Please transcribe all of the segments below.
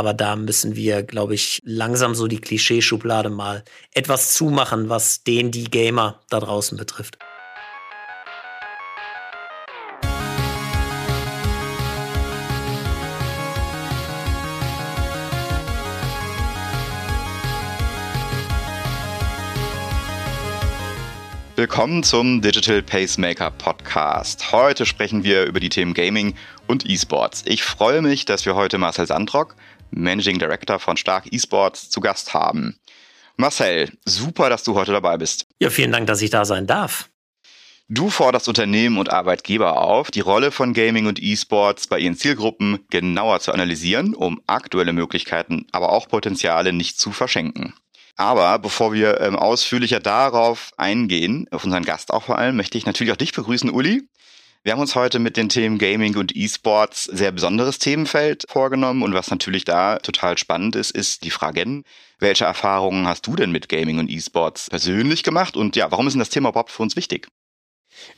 Aber da müssen wir, glaube ich, langsam so die Klischeeschublade mal etwas zumachen, was den, die Gamer da draußen betrifft. Willkommen zum Digital Pacemaker Podcast. Heute sprechen wir über die Themen Gaming und E-Sports. Ich freue mich, dass wir heute Marcel Sandrock, Managing Director von Stark E-Sports, zu Gast haben. Marcel, super, dass du heute dabei bist. Ja, vielen Dank, dass ich da sein darf. Du forderst Unternehmen und Arbeitgeber auf, die Rolle von Gaming und E-Sports bei ihren Zielgruppen genauer zu analysieren, um aktuelle Möglichkeiten, aber auch Potenziale nicht zu verschenken. Aber bevor wir ähm, ausführlicher darauf eingehen, auf unseren Gast auch vor allem, möchte ich natürlich auch dich begrüßen, Uli. Wir haben uns heute mit den Themen Gaming und E-Sports sehr besonderes Themenfeld vorgenommen und was natürlich da total spannend ist, ist die Frage, welche Erfahrungen hast du denn mit Gaming und E-Sports persönlich gemacht und ja, warum ist denn das Thema überhaupt für uns wichtig?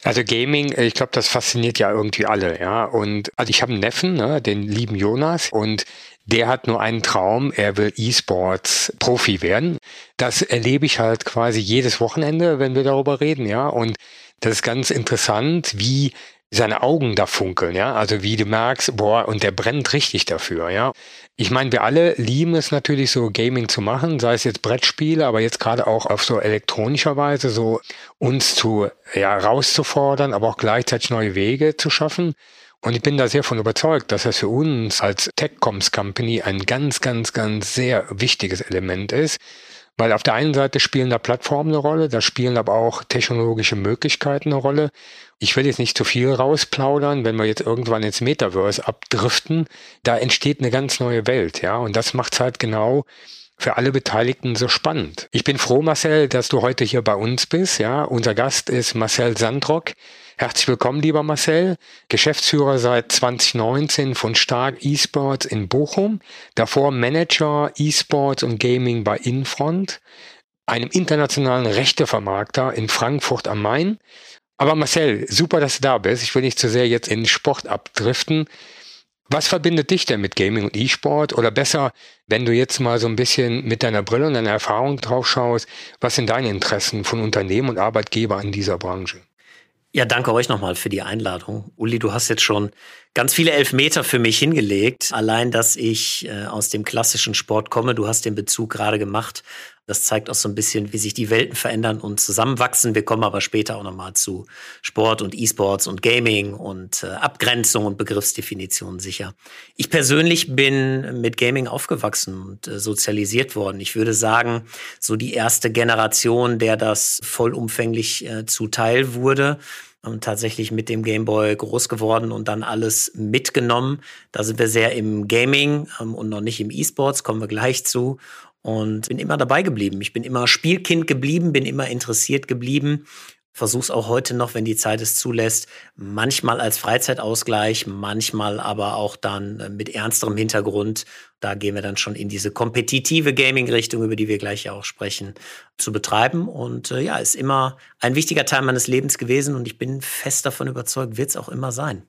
Also Gaming, ich glaube, das fasziniert ja irgendwie alle, ja. Und also ich habe einen Neffen, ne, den lieben Jonas, und der hat nur einen Traum, er will E-Sports Profi werden. Das erlebe ich halt quasi jedes Wochenende, wenn wir darüber reden, ja. Und das ist ganz interessant, wie seine Augen da funkeln, ja. Also wie du merkst, boah, und der brennt richtig dafür, ja. Ich meine, wir alle lieben es natürlich so Gaming zu machen, sei es jetzt Brettspiele, aber jetzt gerade auch auf so elektronischer Weise so uns zu, ja, rauszufordern, aber auch gleichzeitig neue Wege zu schaffen. Und ich bin da sehr von überzeugt, dass das für uns als Techcoms Company ein ganz, ganz, ganz sehr wichtiges Element ist. Weil auf der einen Seite spielen da Plattformen eine Rolle, da spielen aber auch technologische Möglichkeiten eine Rolle. Ich will jetzt nicht zu viel rausplaudern, wenn wir jetzt irgendwann ins Metaverse abdriften, da entsteht eine ganz neue Welt, ja. Und das macht's halt genau für alle Beteiligten so spannend. Ich bin froh, Marcel, dass du heute hier bei uns bist, ja. Unser Gast ist Marcel Sandrock. Herzlich willkommen, lieber Marcel, Geschäftsführer seit 2019 von Stark Esports in Bochum, davor Manager Esports und Gaming bei Infront, einem internationalen Rechtevermarkter in Frankfurt am Main. Aber Marcel, super, dass du da bist. Ich will nicht zu sehr jetzt in Sport abdriften. Was verbindet dich denn mit Gaming und E-Sport? Oder besser, wenn du jetzt mal so ein bisschen mit deiner Brille und deiner Erfahrung drauf schaust, was sind deine Interessen von Unternehmen und Arbeitgeber in dieser Branche? Ja, danke euch nochmal für die Einladung. Uli, du hast jetzt schon ganz viele Elfmeter für mich hingelegt. Allein, dass ich äh, aus dem klassischen Sport komme, du hast den Bezug gerade gemacht. Das zeigt auch so ein bisschen, wie sich die Welten verändern und zusammenwachsen. Wir kommen aber später auch nochmal zu Sport und E-Sports und Gaming und äh, Abgrenzung und Begriffsdefinition sicher. Ich persönlich bin mit Gaming aufgewachsen und äh, sozialisiert worden. Ich würde sagen, so die erste Generation, der das vollumfänglich äh, zuteil wurde und tatsächlich mit dem Gameboy groß geworden und dann alles mitgenommen. Da sind wir sehr im Gaming ähm, und noch nicht im E-Sports, kommen wir gleich zu. Und bin immer dabei geblieben. Ich bin immer Spielkind geblieben, bin immer interessiert geblieben. Versuch's auch heute noch, wenn die Zeit es zulässt, manchmal als Freizeitausgleich, manchmal aber auch dann äh, mit ernsterem Hintergrund. Da gehen wir dann schon in diese kompetitive Gaming-Richtung, über die wir gleich ja auch sprechen, zu betreiben. Und äh, ja, ist immer ein wichtiger Teil meines Lebens gewesen und ich bin fest davon überzeugt, wird's auch immer sein.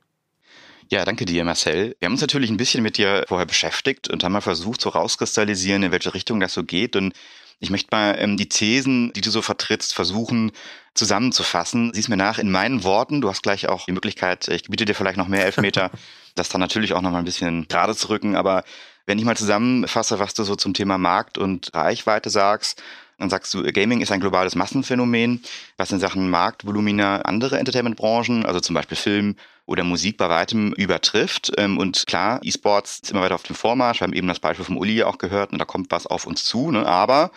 Ja, danke dir, Marcel. Wir haben uns natürlich ein bisschen mit dir vorher beschäftigt und haben mal versucht, so rauskristallisieren, in welche Richtung das so geht. Und ich möchte mal ähm, die Thesen, die du so vertrittst, versuchen zusammenzufassen. Siehst mir nach in meinen Worten. Du hast gleich auch die Möglichkeit, ich biete dir vielleicht noch mehr Elfmeter, das dann natürlich auch noch mal ein bisschen gerade zu rücken. Aber wenn ich mal zusammenfasse, was du so zum Thema Markt und Reichweite sagst, dann sagst du, Gaming ist ein globales Massenphänomen, was in Sachen Marktvolumina andere Entertainmentbranchen, also zum Beispiel Film oder Musik bei weitem übertrifft. Ähm, und klar, E-Sports ist immer weiter auf dem Vormarsch. Wir haben eben das Beispiel vom Uli auch gehört und da kommt was auf uns zu. Ne? Aber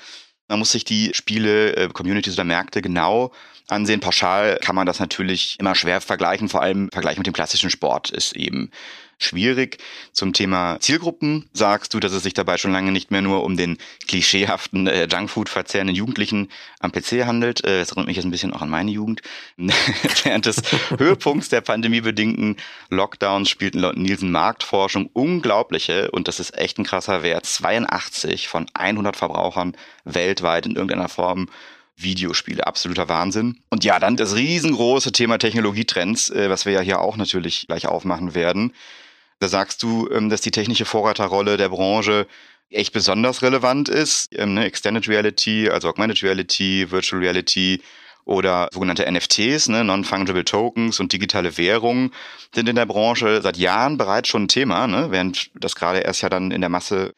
man muss sich die Spiele, äh, Communities oder Märkte genau ansehen. Pauschal kann man das natürlich immer schwer vergleichen, vor allem im Vergleich mit dem klassischen Sport ist eben schwierig. Zum Thema Zielgruppen sagst du, dass es sich dabei schon lange nicht mehr nur um den klischeehaften äh, Junkfood verzehrenden Jugendlichen am PC handelt. Äh, das erinnert mich jetzt ein bisschen auch an meine Jugend. Während des Höhepunkts der pandemiebedingten Lockdowns spielten laut Nielsen Marktforschung unglaubliche, und das ist echt ein krasser Wert, 82 von 100 Verbrauchern weltweit in irgendeiner Form Videospiele. Absoluter Wahnsinn. Und ja, dann das riesengroße Thema Technologietrends, äh, was wir ja hier auch natürlich gleich aufmachen werden. Da sagst du, ähm, dass die technische Vorreiterrolle der Branche echt besonders relevant ist. Ähm, ne? Extended Reality, also Augmented Reality, Virtual Reality oder sogenannte NFTs, ne? Non-Fungible Tokens und digitale Währungen sind in der Branche seit Jahren bereits schon ein Thema, ne? während das gerade erst ja dann in der Masse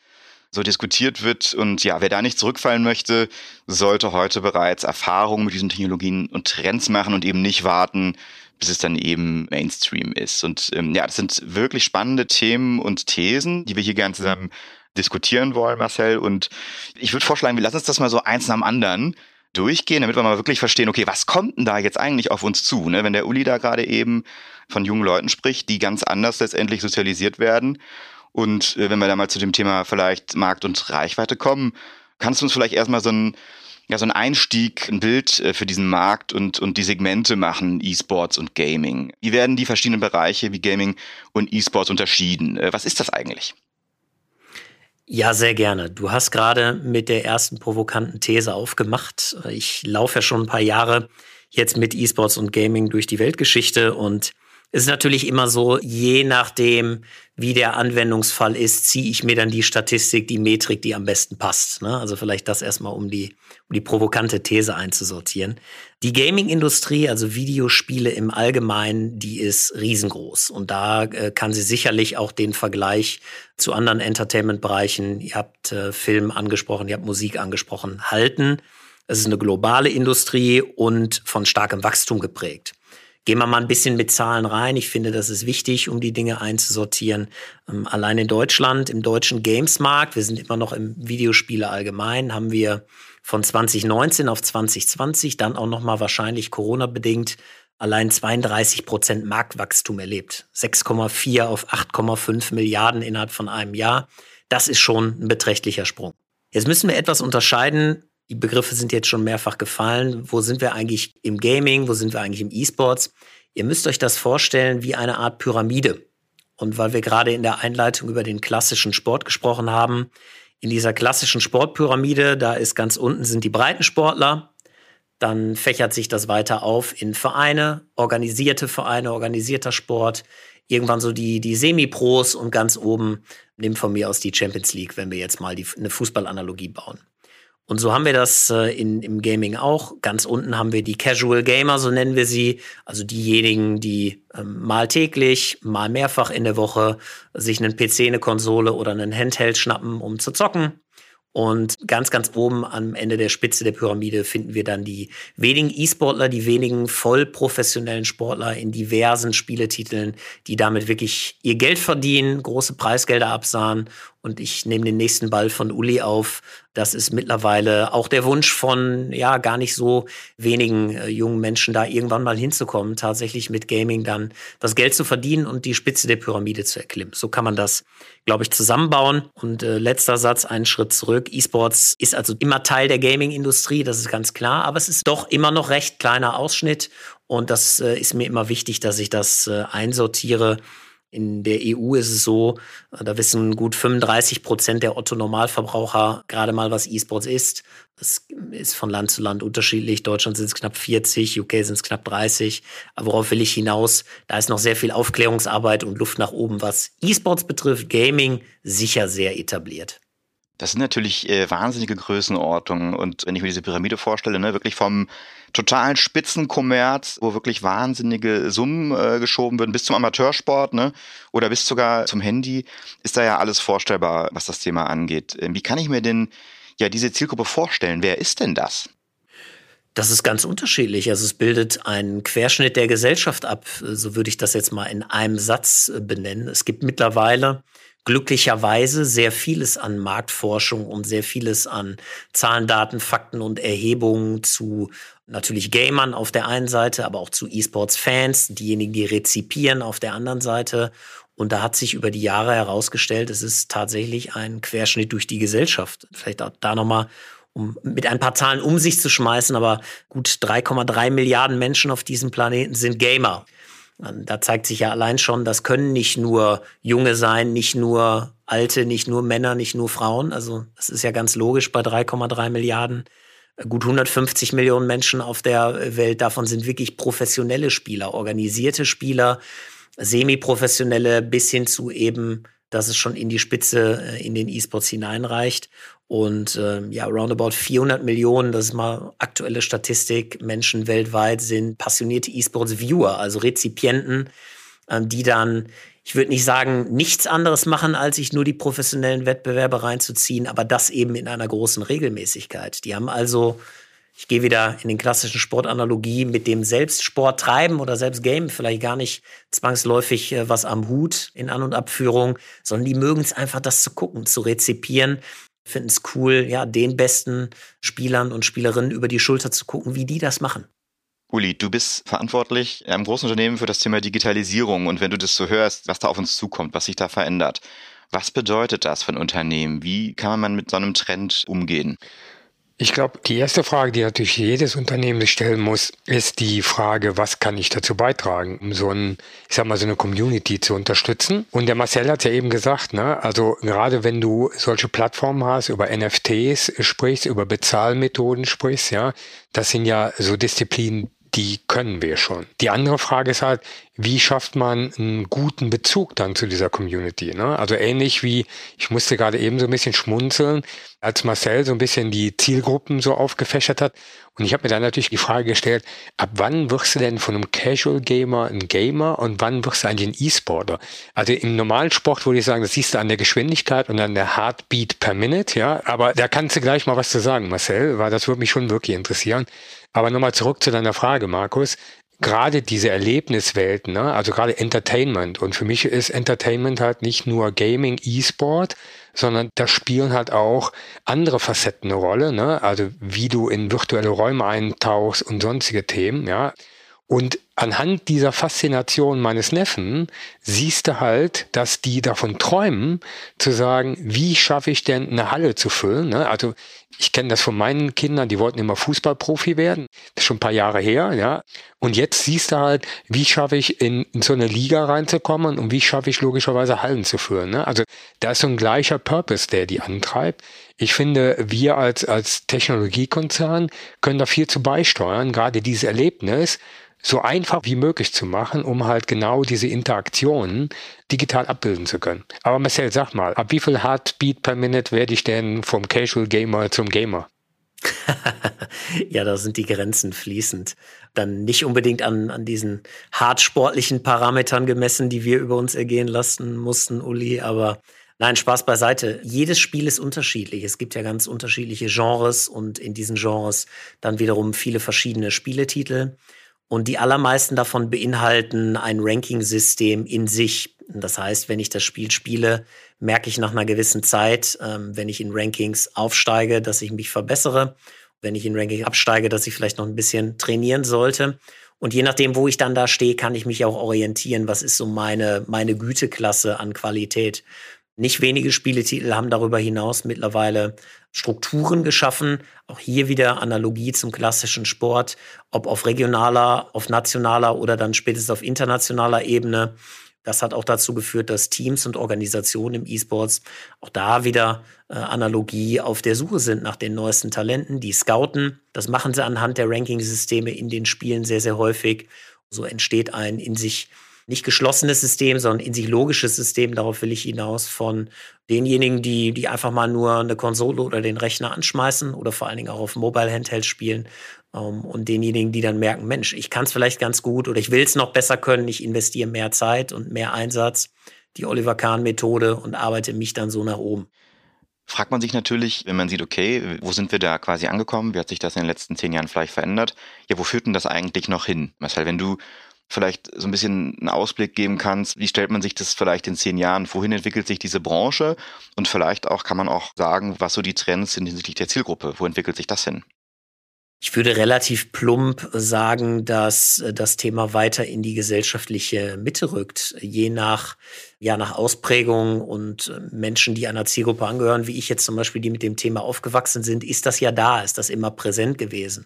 so diskutiert wird. Und ja, wer da nicht zurückfallen möchte, sollte heute bereits Erfahrungen mit diesen Technologien und Trends machen und eben nicht warten, bis es dann eben Mainstream ist. Und ähm, ja, das sind wirklich spannende Themen und Thesen, die wir hier gerne zusammen diskutieren wollen, Marcel. Und ich würde vorschlagen, wir lassen uns das mal so eins nach dem anderen durchgehen, damit wir mal wirklich verstehen, okay, was kommt denn da jetzt eigentlich auf uns zu? Ne? Wenn der Uli da gerade eben von jungen Leuten spricht, die ganz anders letztendlich sozialisiert werden. Und äh, wenn wir da mal zu dem Thema vielleicht Markt und Reichweite kommen, kannst du uns vielleicht erstmal so ein ja, so ein Einstieg, ein Bild äh, für diesen Markt und, und die Segmente machen, E-Sports und Gaming. Wie werden die verschiedenen Bereiche wie Gaming und E-Sports unterschieden? Äh, was ist das eigentlich? Ja, sehr gerne. Du hast gerade mit der ersten provokanten These aufgemacht. Ich laufe ja schon ein paar Jahre jetzt mit E-Sports und Gaming durch die Weltgeschichte und es ist natürlich immer so, je nachdem, wie der Anwendungsfall ist, ziehe ich mir dann die Statistik, die Metrik, die am besten passt. Ne? Also vielleicht das erstmal, um die, die provokante These einzusortieren. Die Gaming-Industrie, also Videospiele im Allgemeinen, die ist riesengroß. Und da äh, kann sie sicherlich auch den Vergleich zu anderen Entertainment-Bereichen, ihr habt äh, Film angesprochen, ihr habt Musik angesprochen, halten. Es ist eine globale Industrie und von starkem Wachstum geprägt. Gehen wir mal ein bisschen mit Zahlen rein. Ich finde, das ist wichtig, um die Dinge einzusortieren. Ähm, allein in Deutschland, im deutschen Gamesmarkt, wir sind immer noch im Videospiele allgemein, haben wir von 2019 auf 2020 dann auch noch mal wahrscheinlich Corona bedingt allein 32 Prozent Marktwachstum erlebt. 6,4 auf 8,5 Milliarden innerhalb von einem Jahr. Das ist schon ein beträchtlicher Sprung. Jetzt müssen wir etwas unterscheiden die Begriffe sind jetzt schon mehrfach gefallen. Wo sind wir eigentlich im Gaming? Wo sind wir eigentlich im E-Sports? Ihr müsst euch das vorstellen wie eine Art Pyramide. Und weil wir gerade in der Einleitung über den klassischen Sport gesprochen haben, in dieser klassischen Sportpyramide, da ist ganz unten sind die Breitensportler. Dann fächert sich das weiter auf in Vereine, organisierte Vereine, organisierter Sport. Irgendwann so die, die Semi-Pros und ganz oben, nehmen von mir aus die Champions League, wenn wir jetzt mal die, eine Fußballanalogie bauen. Und so haben wir das äh, in, im Gaming auch. Ganz unten haben wir die Casual Gamer, so nennen wir sie. Also diejenigen, die ähm, mal täglich, mal mehrfach in der Woche sich einen PC, eine Konsole oder einen Handheld schnappen, um zu zocken. Und ganz, ganz oben am Ende der Spitze der Pyramide finden wir dann die wenigen E-Sportler, die wenigen voll professionellen Sportler in diversen Spieletiteln, die damit wirklich ihr Geld verdienen, große Preisgelder absahen und ich nehme den nächsten Ball von Uli auf. Das ist mittlerweile auch der Wunsch von ja gar nicht so wenigen äh, jungen Menschen, da irgendwann mal hinzukommen, tatsächlich mit Gaming dann das Geld zu verdienen und die Spitze der Pyramide zu erklimmen. So kann man das, glaube ich, zusammenbauen. Und äh, letzter Satz, einen Schritt zurück. E-Sports ist also immer Teil der Gaming-Industrie, das ist ganz klar, aber es ist doch immer noch recht kleiner Ausschnitt. Und das äh, ist mir immer wichtig, dass ich das äh, einsortiere in der EU ist es so, äh, da wissen gut 35 Prozent der Otto-Normalverbraucher gerade mal, was E-Sports ist. Das ist von Land zu Land unterschiedlich. Deutschland sind es knapp 40, UK sind es knapp 30. Aber worauf will ich hinaus? Da ist noch sehr viel Aufklärungsarbeit und Luft nach oben, was E-Sports betrifft. Gaming sicher sehr etabliert. Das sind natürlich äh, wahnsinnige Größenordnungen. Und wenn ich mir diese Pyramide vorstelle, ne, wirklich vom totalen Spitzenkommerz, wo wirklich wahnsinnige Summen äh, geschoben werden, bis zum Amateursport, ne, oder bis sogar zum Handy, ist da ja alles vorstellbar, was das Thema angeht. Ähm, wie kann ich mir denn ja diese Zielgruppe vorstellen? Wer ist denn das? Das ist ganz unterschiedlich. Also es bildet einen Querschnitt der Gesellschaft ab. So würde ich das jetzt mal in einem Satz äh, benennen. Es gibt mittlerweile glücklicherweise sehr vieles an Marktforschung und sehr vieles an Zahlen, Daten, Fakten und Erhebungen zu natürlich Gamern auf der einen Seite, aber auch zu E-Sports-Fans, diejenigen, die rezipieren auf der anderen Seite. Und da hat sich über die Jahre herausgestellt, es ist tatsächlich ein Querschnitt durch die Gesellschaft. Vielleicht auch da nochmal, um mit ein paar Zahlen um sich zu schmeißen, aber gut 3,3 Milliarden Menschen auf diesem Planeten sind Gamer. Da zeigt sich ja allein schon, das können nicht nur Junge sein, nicht nur Alte, nicht nur Männer, nicht nur Frauen. Also das ist ja ganz logisch bei 3,3 Milliarden. Gut 150 Millionen Menschen auf der Welt, davon sind wirklich professionelle Spieler, organisierte Spieler, semi-professionelle bis hin zu eben, dass es schon in die Spitze äh, in den E-Sports hineinreicht. Und äh, ja, roundabout 400 Millionen, das ist mal aktuelle Statistik, Menschen weltweit sind passionierte E-Sports-Viewer, also Rezipienten, äh, die dann, ich würde nicht sagen, nichts anderes machen, als sich nur die professionellen Wettbewerbe reinzuziehen, aber das eben in einer großen Regelmäßigkeit. Die haben also ich gehe wieder in den klassischen Sportanalogie mit dem Selbstsport treiben oder selbst Game vielleicht gar nicht zwangsläufig äh, was am Hut in An- und Abführung, sondern die mögen es einfach, das zu gucken, zu rezipieren, finden es cool, ja, den besten Spielern und Spielerinnen über die Schulter zu gucken, wie die das machen. Uli, du bist verantwortlich im großen Unternehmen für das Thema Digitalisierung und wenn du das so hörst, was da auf uns zukommt, was sich da verändert, was bedeutet das für ein Unternehmen? Wie kann man mit so einem Trend umgehen? Ich glaube, die erste Frage, die natürlich jedes Unternehmen sich stellen muss, ist die Frage, was kann ich dazu beitragen, um so ein, ich sag mal, so eine Community zu unterstützen? Und der Marcel hat ja eben gesagt, ne, also gerade wenn du solche Plattformen hast, über NFTs sprichst, über Bezahlmethoden sprichst, ja, das sind ja so Disziplinen, die können wir schon. Die andere Frage ist halt, wie schafft man einen guten Bezug dann zu dieser Community? Ne? Also ähnlich wie, ich musste gerade eben so ein bisschen schmunzeln, als Marcel so ein bisschen die Zielgruppen so aufgefächert hat. Und ich habe mir dann natürlich die Frage gestellt, ab wann wirst du denn von einem Casual Gamer ein Gamer und wann wirst du eigentlich ein E-Sporter? Also im normalen Sport würde ich sagen, das siehst du an der Geschwindigkeit und an der Heartbeat per Minute, ja. Aber da kannst du gleich mal was zu sagen, Marcel, weil das würde mich schon wirklich interessieren. Aber nochmal zurück zu deiner Frage, Markus gerade diese Erlebniswelten, ne? also gerade Entertainment. Und für mich ist Entertainment halt nicht nur Gaming, E-Sport, sondern da spielen halt auch andere Facetten eine Rolle. Ne? Also wie du in virtuelle Räume eintauchst und sonstige Themen. Ja. Und anhand dieser Faszination meines Neffen siehst du halt, dass die davon träumen, zu sagen, wie schaffe ich denn eine Halle zu füllen? Ne? Also ich kenne das von meinen Kindern, die wollten immer Fußballprofi werden. Das ist schon ein paar Jahre her, ja. Und jetzt siehst du halt, wie schaffe ich in, in so eine Liga reinzukommen und wie schaffe ich logischerweise Hallen zu führen. Ne? Also da ist so ein gleicher Purpose, der die antreibt. Ich finde, wir als, als Technologiekonzern können da viel zu beisteuern, gerade dieses Erlebnis so einfach wie möglich zu machen, um halt genau diese Interaktionen digital abbilden zu können. Aber Marcel, sag mal, ab wie viel Heartbeat per Minute werde ich denn vom Casual Gamer zum Gamer? ja, da sind die Grenzen fließend. Dann nicht unbedingt an, an diesen hart sportlichen Parametern gemessen, die wir über uns ergehen lassen mussten, Uli, aber Nein, Spaß beiseite. Jedes Spiel ist unterschiedlich. Es gibt ja ganz unterschiedliche Genres und in diesen Genres dann wiederum viele verschiedene Spieletitel. Und die allermeisten davon beinhalten ein Ranking-System in sich. Das heißt, wenn ich das Spiel spiele, merke ich nach einer gewissen Zeit, ähm, wenn ich in Rankings aufsteige, dass ich mich verbessere. Wenn ich in Rankings absteige, dass ich vielleicht noch ein bisschen trainieren sollte. Und je nachdem, wo ich dann da stehe, kann ich mich auch orientieren, was ist so meine, meine Güteklasse an Qualität. Nicht wenige Spieletitel haben darüber hinaus mittlerweile Strukturen geschaffen. Auch hier wieder Analogie zum klassischen Sport, ob auf regionaler, auf nationaler oder dann spätestens auf internationaler Ebene. Das hat auch dazu geführt, dass Teams und Organisationen im E-Sports auch da wieder äh, Analogie auf der Suche sind nach den neuesten Talenten, die scouten. Das machen sie anhand der Ranking-Systeme in den Spielen sehr, sehr häufig. So entsteht ein in sich nicht geschlossenes System, sondern in sich logisches System, darauf will ich hinaus, von denjenigen, die, die einfach mal nur eine Konsole oder den Rechner anschmeißen oder vor allen Dingen auch auf Mobile Handheld spielen ähm, und denjenigen, die dann merken, Mensch, ich kann es vielleicht ganz gut oder ich will es noch besser können, ich investiere mehr Zeit und mehr Einsatz, die Oliver Kahn Methode und arbeite mich dann so nach oben fragt man sich natürlich, wenn man sieht, okay, wo sind wir da quasi angekommen? Wie hat sich das in den letzten zehn Jahren vielleicht verändert? Ja, wo führt denn das eigentlich noch hin? Marcel, wenn du vielleicht so ein bisschen einen Ausblick geben kannst, wie stellt man sich das vielleicht in zehn Jahren, wohin entwickelt sich diese Branche? Und vielleicht auch kann man auch sagen, was so die Trends sind hinsichtlich der Zielgruppe, wo entwickelt sich das hin? Ich würde relativ plump sagen, dass das Thema weiter in die gesellschaftliche Mitte rückt, je nach, ja, nach Ausprägung und Menschen, die einer Zielgruppe angehören, wie ich jetzt zum Beispiel, die mit dem Thema aufgewachsen sind, ist das ja da, ist das immer präsent gewesen.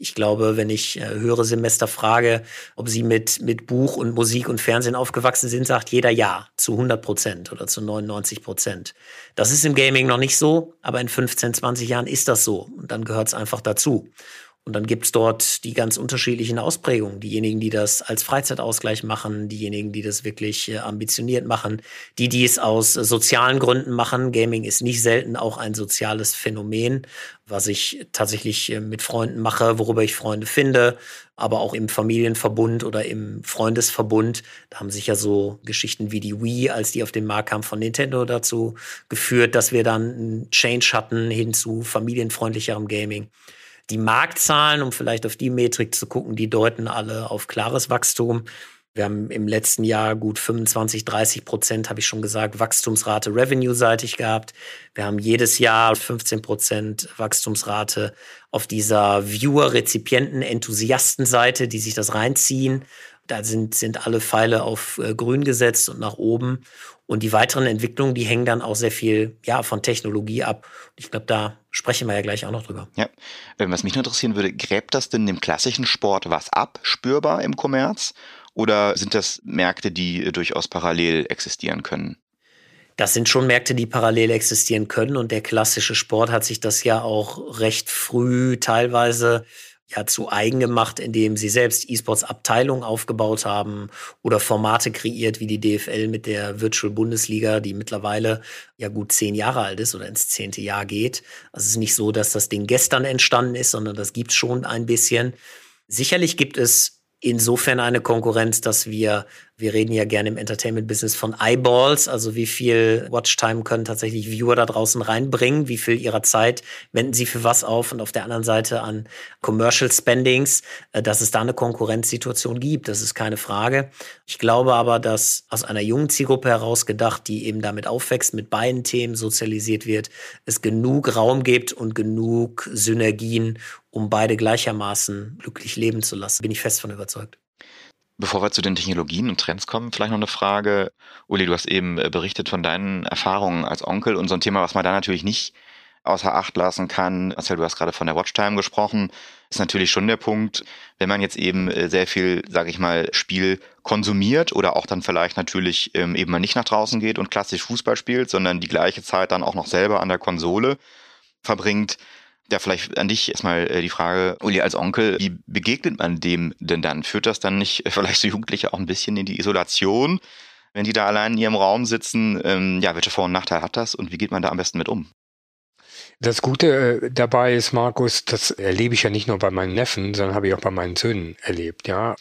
Ich glaube, wenn ich äh, höhere Semester frage, ob sie mit, mit Buch und Musik und Fernsehen aufgewachsen sind, sagt jeder ja, zu 100 Prozent oder zu 99 Prozent. Das ist im Gaming noch nicht so, aber in 15, 20 Jahren ist das so und dann gehört es einfach dazu. Und dann gibt's dort die ganz unterschiedlichen Ausprägungen. Diejenigen, die das als Freizeitausgleich machen, diejenigen, die das wirklich äh, ambitioniert machen, die, die es aus äh, sozialen Gründen machen. Gaming ist nicht selten auch ein soziales Phänomen, was ich tatsächlich äh, mit Freunden mache, worüber ich Freunde finde, aber auch im Familienverbund oder im Freundesverbund. Da haben sich ja so Geschichten wie die Wii, als die auf den Markt kam von Nintendo dazu geführt, dass wir dann einen Change hatten hin zu familienfreundlicherem Gaming. Die Marktzahlen, um vielleicht auf die Metrik zu gucken, die deuten alle auf klares Wachstum. Wir haben im letzten Jahr gut 25, 30 Prozent, habe ich schon gesagt, Wachstumsrate revenue-seitig gehabt. Wir haben jedes Jahr 15 Prozent Wachstumsrate auf dieser Viewer-Rezipienten-Enthusiasten-Seite, die sich das reinziehen. Da sind, sind alle Pfeile auf äh, grün gesetzt und nach oben. Und die weiteren Entwicklungen, die hängen dann auch sehr viel ja, von Technologie ab. Ich glaube, da sprechen wir ja gleich auch noch drüber. Ja, was mich nur interessieren würde, gräbt das denn dem klassischen Sport was ab, spürbar im Kommerz? Oder sind das Märkte, die durchaus parallel existieren können? Das sind schon Märkte, die parallel existieren können. Und der klassische Sport hat sich das ja auch recht früh teilweise ja zu eigen gemacht, indem sie selbst E-Sports-Abteilungen aufgebaut haben oder Formate kreiert wie die DFL mit der Virtual Bundesliga, die mittlerweile ja gut zehn Jahre alt ist oder ins zehnte Jahr geht. Also es ist nicht so, dass das Ding gestern entstanden ist, sondern das gibt schon ein bisschen. Sicherlich gibt es insofern eine Konkurrenz, dass wir wir reden ja gerne im Entertainment-Business von Eyeballs, also wie viel Watchtime können tatsächlich Viewer da draußen reinbringen, wie viel ihrer Zeit wenden sie für was auf und auf der anderen Seite an Commercial Spendings, äh, dass es da eine Konkurrenzsituation gibt, das ist keine Frage. Ich glaube aber, dass aus einer jungen Zielgruppe heraus gedacht, die eben damit aufwächst, mit beiden Themen sozialisiert wird, es genug Raum gibt und genug Synergien, um beide gleichermaßen glücklich leben zu lassen. Bin ich fest von überzeugt. Bevor wir zu den Technologien und Trends kommen, vielleicht noch eine Frage. Uli, du hast eben äh, berichtet von deinen Erfahrungen als Onkel und so ein Thema, was man da natürlich nicht außer Acht lassen kann. Marcel, du hast gerade von der Watchtime gesprochen. Ist natürlich schon der Punkt, wenn man jetzt eben äh, sehr viel, sage ich mal, Spiel konsumiert oder auch dann vielleicht natürlich ähm, eben mal nicht nach draußen geht und klassisch Fußball spielt, sondern die gleiche Zeit dann auch noch selber an der Konsole verbringt, ja, vielleicht an dich erstmal äh, die Frage, Uli, als Onkel, wie begegnet man dem denn dann? Führt das dann nicht vielleicht so Jugendliche auch ein bisschen in die Isolation, wenn die da allein in ihrem Raum sitzen? Ähm, ja, welche Vor- und Nachteile hat das und wie geht man da am besten mit um? Das Gute äh, dabei ist, Markus, das erlebe ich ja nicht nur bei meinen Neffen, sondern habe ich auch bei meinen Söhnen erlebt, ja.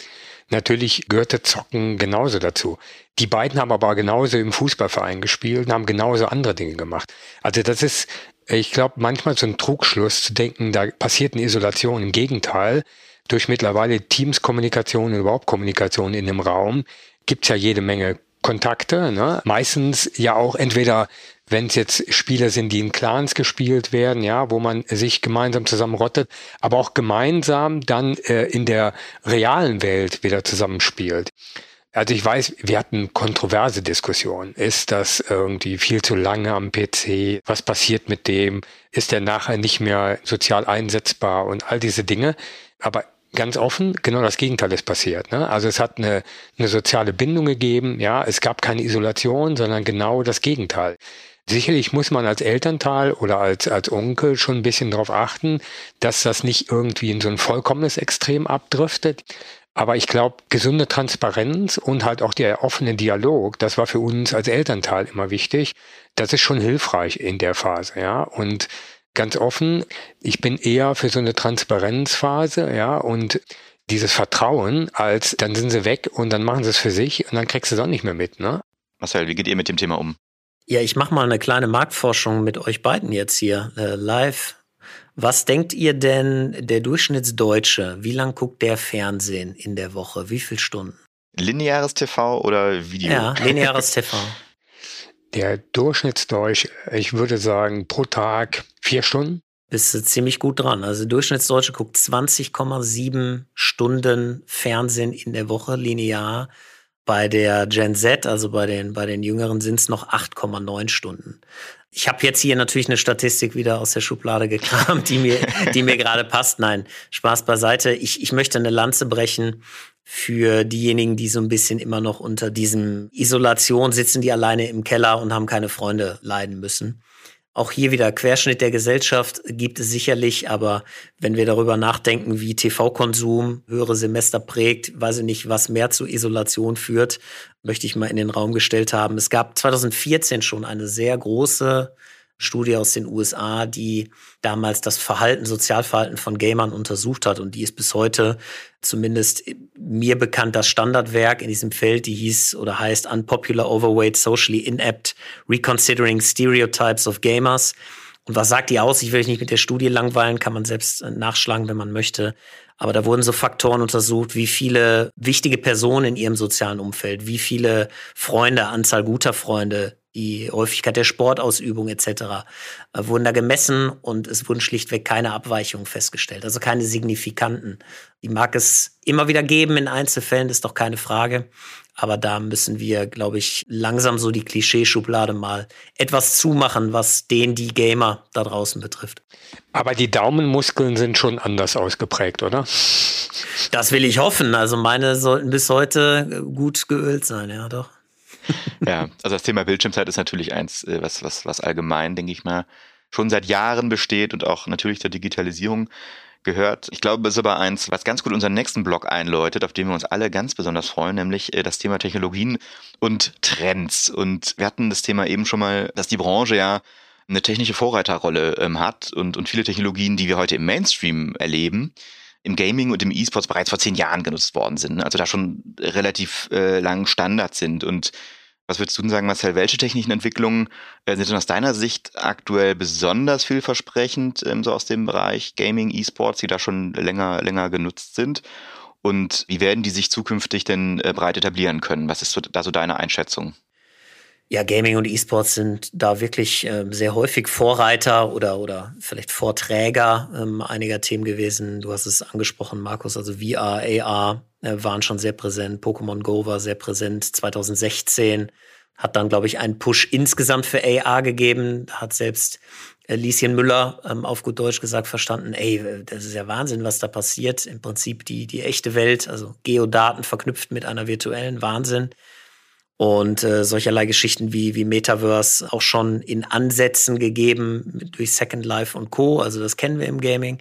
Natürlich gehörte Zocken genauso dazu. Die beiden haben aber genauso im Fußballverein gespielt und haben genauso andere Dinge gemacht. Also das ist ich glaube, manchmal so ein Trugschluss zu denken, da passiert eine Isolation. Im Gegenteil, durch mittlerweile Teams-Kommunikation und überhaupt Kommunikation in dem Raum gibt's ja jede Menge Kontakte. Ne? Meistens ja auch entweder, wenn es jetzt Spiele sind, die in Clans gespielt werden, ja, wo man sich gemeinsam zusammenrottet, aber auch gemeinsam dann äh, in der realen Welt wieder zusammenspielt. Also ich weiß, wir hatten kontroverse Diskussionen. Ist das irgendwie viel zu lange am PC? Was passiert mit dem? Ist der nachher nicht mehr sozial einsetzbar und all diese Dinge? Aber ganz offen, genau das Gegenteil ist passiert. Ne? Also es hat eine, eine soziale Bindung gegeben, ja, es gab keine Isolation, sondern genau das Gegenteil. Sicherlich muss man als Elternteil oder als, als Onkel schon ein bisschen darauf achten, dass das nicht irgendwie in so ein vollkommenes Extrem abdriftet. Aber ich glaube, gesunde Transparenz und halt auch der offene Dialog, das war für uns als Elternteil immer wichtig. Das ist schon hilfreich in der Phase, ja. Und ganz offen, ich bin eher für so eine Transparenzphase, ja, und dieses Vertrauen, als dann sind sie weg und dann machen sie es für sich und dann kriegst du es auch nicht mehr mit, ne? Marcel, wie geht ihr mit dem Thema um? Ja, ich mache mal eine kleine Marktforschung mit euch beiden jetzt hier äh, live was denkt ihr denn, der Durchschnittsdeutsche, wie lang guckt der Fernsehen in der Woche? Wie viele Stunden? Lineares TV oder Video? Ja, lineares TV. Der Durchschnittsdeutsche, ich würde sagen, pro Tag vier Stunden. Bist du ziemlich gut dran. Also der Durchschnittsdeutsche guckt 20,7 Stunden Fernsehen in der Woche linear. Bei der Gen Z, also bei den, bei den Jüngeren, sind es noch 8,9 Stunden. Ich habe jetzt hier natürlich eine Statistik wieder aus der Schublade gekramt, die mir, die mir gerade passt. Nein, Spaß beiseite. Ich, ich möchte eine Lanze brechen für diejenigen, die so ein bisschen immer noch unter diesem Isolation sitzen, die alleine im Keller und haben keine Freunde leiden müssen. Auch hier wieder Querschnitt der Gesellschaft gibt es sicherlich, aber wenn wir darüber nachdenken, wie TV-Konsum höhere Semester prägt, weiß ich nicht, was mehr zu Isolation führt, möchte ich mal in den Raum gestellt haben. Es gab 2014 schon eine sehr große Studie aus den USA, die damals das Verhalten, Sozialverhalten von Gamern untersucht hat. Und die ist bis heute zumindest mir bekannt das Standardwerk in diesem Feld, die hieß oder heißt Unpopular Overweight Socially Inept Reconsidering Stereotypes of Gamers. Und was sagt die aus? Ich will euch nicht mit der Studie langweilen, kann man selbst nachschlagen, wenn man möchte. Aber da wurden so Faktoren untersucht, wie viele wichtige Personen in ihrem sozialen Umfeld, wie viele Freunde, Anzahl guter Freunde, die Häufigkeit der Sportausübung etc. Äh, wurden da gemessen und es wurden schlichtweg keine Abweichungen festgestellt, also keine signifikanten. Die mag es immer wieder geben in Einzelfällen, ist doch keine Frage. Aber da müssen wir, glaube ich, langsam so die Klischeeschublade mal etwas zumachen, was den, die Gamer da draußen betrifft. Aber die Daumenmuskeln sind schon anders ausgeprägt, oder? Das will ich hoffen. Also meine sollten bis heute gut geölt sein, ja doch ja, also das Thema Bildschirmzeit ist natürlich eins, äh, was, was, was allgemein, denke ich mal, schon seit Jahren besteht und auch natürlich der Digitalisierung gehört. Ich glaube, es ist aber eins, was ganz gut unseren nächsten Blog einläutet, auf den wir uns alle ganz besonders freuen, nämlich äh, das Thema Technologien und Trends. Und wir hatten das Thema eben schon mal, dass die Branche ja eine technische Vorreiterrolle ähm, hat und, und viele Technologien, die wir heute im Mainstream erleben, im Gaming und im E-Sports bereits vor zehn Jahren genutzt worden sind. Also da schon relativ äh, lang Standard sind. Und was würdest du denn sagen, Marcel, welche technischen Entwicklungen äh, sind denn aus deiner Sicht aktuell besonders vielversprechend, ähm, so aus dem Bereich Gaming, E-Sports, die da schon länger, länger genutzt sind? Und wie werden die sich zukünftig denn äh, breit etablieren können? Was ist so, da so deine Einschätzung? Ja, Gaming und E-Sports sind da wirklich ähm, sehr häufig Vorreiter oder, oder vielleicht Vorträger ähm, einiger Themen gewesen. Du hast es angesprochen, Markus, also VR, AR, äh, waren schon sehr präsent. Pokémon Go war sehr präsent 2016. Hat dann, glaube ich, einen Push insgesamt für AR gegeben. Hat selbst äh, Lieschen Müller ähm, auf gut Deutsch gesagt verstanden, ey, das ist ja Wahnsinn, was da passiert. Im Prinzip die, die echte Welt, also Geodaten verknüpft mit einer virtuellen Wahnsinn. Und äh, solcherlei Geschichten wie, wie Metaverse auch schon in Ansätzen gegeben durch Second Life und Co. Also das kennen wir im Gaming.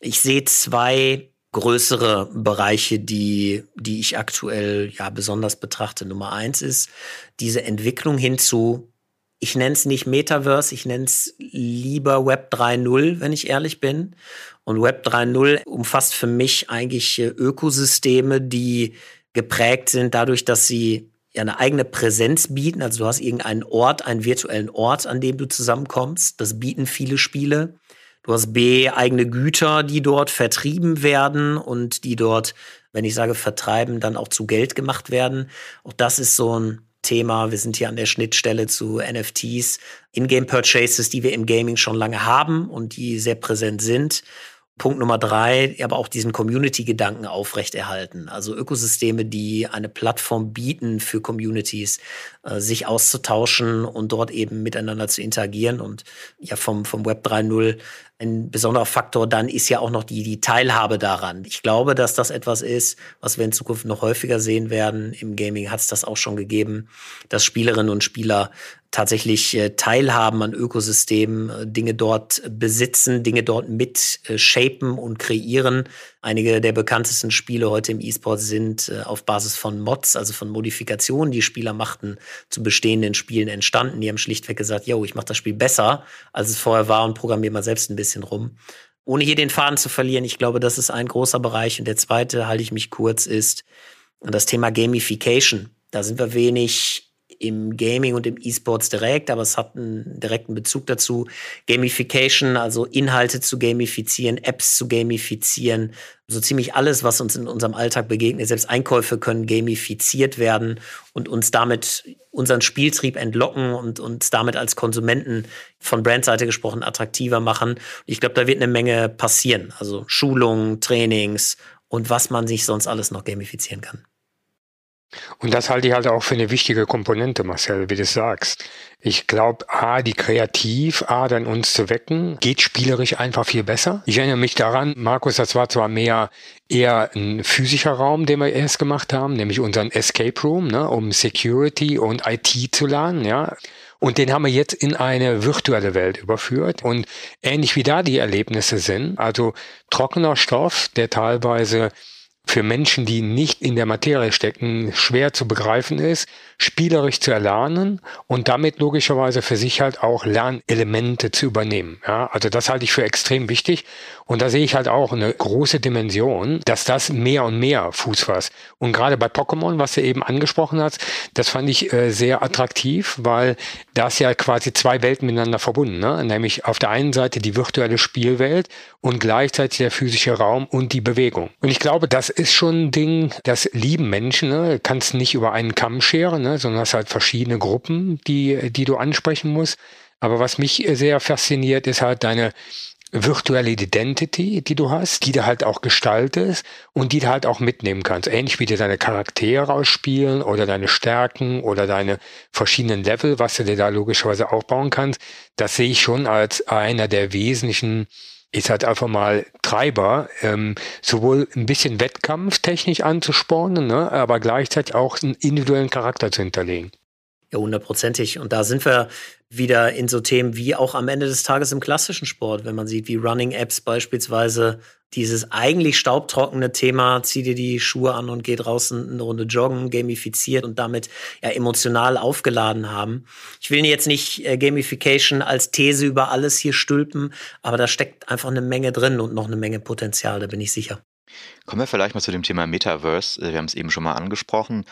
Ich sehe zwei größere Bereiche, die, die ich aktuell ja besonders betrachte. Nummer eins ist diese Entwicklung hin zu, ich nenne es nicht Metaverse, ich nenne es lieber Web 3.0, wenn ich ehrlich bin. Und Web 3.0 umfasst für mich eigentlich Ökosysteme, die geprägt sind dadurch, dass sie ja eine eigene Präsenz bieten. Also du hast irgendeinen Ort, einen virtuellen Ort, an dem du zusammenkommst. Das bieten viele Spiele. Du hast B, eigene Güter, die dort vertrieben werden und die dort, wenn ich sage vertreiben, dann auch zu Geld gemacht werden. Auch das ist so ein Thema. Wir sind hier an der Schnittstelle zu NFTs, Ingame Purchases, die wir im Gaming schon lange haben und die sehr präsent sind. Punkt Nummer drei, aber auch diesen Community-Gedanken aufrechterhalten. Also Ökosysteme, die eine Plattform bieten für Communities, äh, sich auszutauschen und dort eben miteinander zu interagieren. Und ja, vom, vom Web 3.0 ein besonderer Faktor dann ist ja auch noch die, die Teilhabe daran. Ich glaube, dass das etwas ist, was wir in Zukunft noch häufiger sehen werden. Im Gaming hat es das auch schon gegeben, dass Spielerinnen und Spieler tatsächlich äh, teilhaben an Ökosystemen, äh, Dinge dort besitzen, Dinge dort mit äh, shapen und kreieren. Einige der bekanntesten Spiele heute im E-Sport sind auf Basis von Mods, also von Modifikationen, die Spieler machten, zu bestehenden Spielen entstanden. Die haben schlichtweg gesagt, yo, ich mache das Spiel besser, als es vorher war und programmiere mal selbst ein bisschen rum. Ohne hier den Faden zu verlieren, ich glaube, das ist ein großer Bereich. Und der zweite, halte ich mich kurz, ist das Thema Gamification. Da sind wir wenig im Gaming und im E-Sports direkt, aber es hat einen direkten Bezug dazu. Gamification, also Inhalte zu gamifizieren, Apps zu gamifizieren, so ziemlich alles, was uns in unserem Alltag begegnet. Selbst Einkäufe können gamifiziert werden und uns damit unseren Spieltrieb entlocken und uns damit als Konsumenten von Brandseite gesprochen attraktiver machen. Ich glaube, da wird eine Menge passieren. Also Schulungen, Trainings und was man sich sonst alles noch gamifizieren kann. Und das halte ich halt auch für eine wichtige Komponente, Marcel, wie du sagst. Ich glaube, A, die Kreativ-A dann uns zu wecken, geht spielerisch einfach viel besser. Ich erinnere mich daran, Markus, das war zwar mehr eher ein physischer Raum, den wir erst gemacht haben, nämlich unseren Escape Room, ne, um Security und IT zu lernen, ja. Und den haben wir jetzt in eine virtuelle Welt überführt. Und ähnlich wie da die Erlebnisse sind, also trockener Stoff, der teilweise für Menschen, die nicht in der Materie stecken, schwer zu begreifen ist, spielerisch zu erlernen und damit logischerweise für sich halt auch Lernelemente zu übernehmen. Ja, also das halte ich für extrem wichtig und da sehe ich halt auch eine große Dimension, dass das mehr und mehr Fuß fasst. Und gerade bei Pokémon, was du eben angesprochen hast, das fand ich äh, sehr attraktiv, weil das ja quasi zwei Welten miteinander verbunden, ne? nämlich auf der einen Seite die virtuelle Spielwelt und gleichzeitig der physische Raum und die Bewegung. Und ich glaube, das ist schon ein Ding, das lieben Menschen, ne? kannst nicht über einen Kamm scheren, ne? sondern hast halt verschiedene Gruppen, die, die du ansprechen musst. Aber was mich sehr fasziniert, ist halt deine virtuelle Identity, die du hast, die du halt auch gestaltest und die du halt auch mitnehmen kannst. Ähnlich wie dir deine Charaktere ausspielen oder deine Stärken oder deine verschiedenen Level, was du dir da logischerweise aufbauen kannst. Das sehe ich schon als einer der wesentlichen ist halt einfach mal Treiber, ähm, sowohl ein bisschen Wettkampf technisch anzuspornen, ne, aber gleichzeitig auch einen individuellen Charakter zu hinterlegen. Ja, hundertprozentig. Und da sind wir wieder in so Themen wie auch am Ende des Tages im klassischen Sport, wenn man sieht, wie Running Apps beispielsweise dieses eigentlich staubtrockene Thema, zieh dir die Schuhe an und geht draußen eine Runde joggen, gamifiziert und damit ja emotional aufgeladen haben. Ich will jetzt nicht äh, Gamification als These über alles hier stülpen, aber da steckt einfach eine Menge drin und noch eine Menge Potenzial, da bin ich sicher. Kommen wir vielleicht mal zu dem Thema Metaverse. Wir haben es eben schon mal angesprochen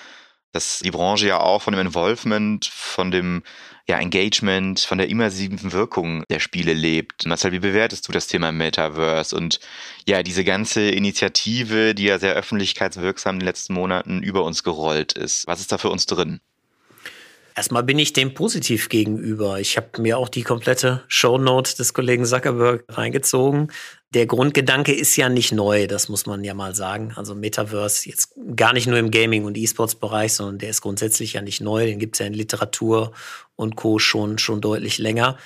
dass die Branche ja auch von dem Involvement, von dem ja, Engagement, von der immersiven Wirkung der Spiele lebt. Marcel, wie bewertest du das Thema Metaverse und ja, diese ganze Initiative, die ja sehr öffentlichkeitswirksam in den letzten Monaten über uns gerollt ist? Was ist da für uns drin? Erstmal bin ich dem positiv gegenüber. Ich habe mir auch die komplette Shownote des Kollegen Zuckerberg reingezogen. Der Grundgedanke ist ja nicht neu, das muss man ja mal sagen. Also Metaverse jetzt gar nicht nur im Gaming- und E-Sports-Bereich, sondern der ist grundsätzlich ja nicht neu. Den gibt es ja in Literatur und Co. schon, schon deutlich länger.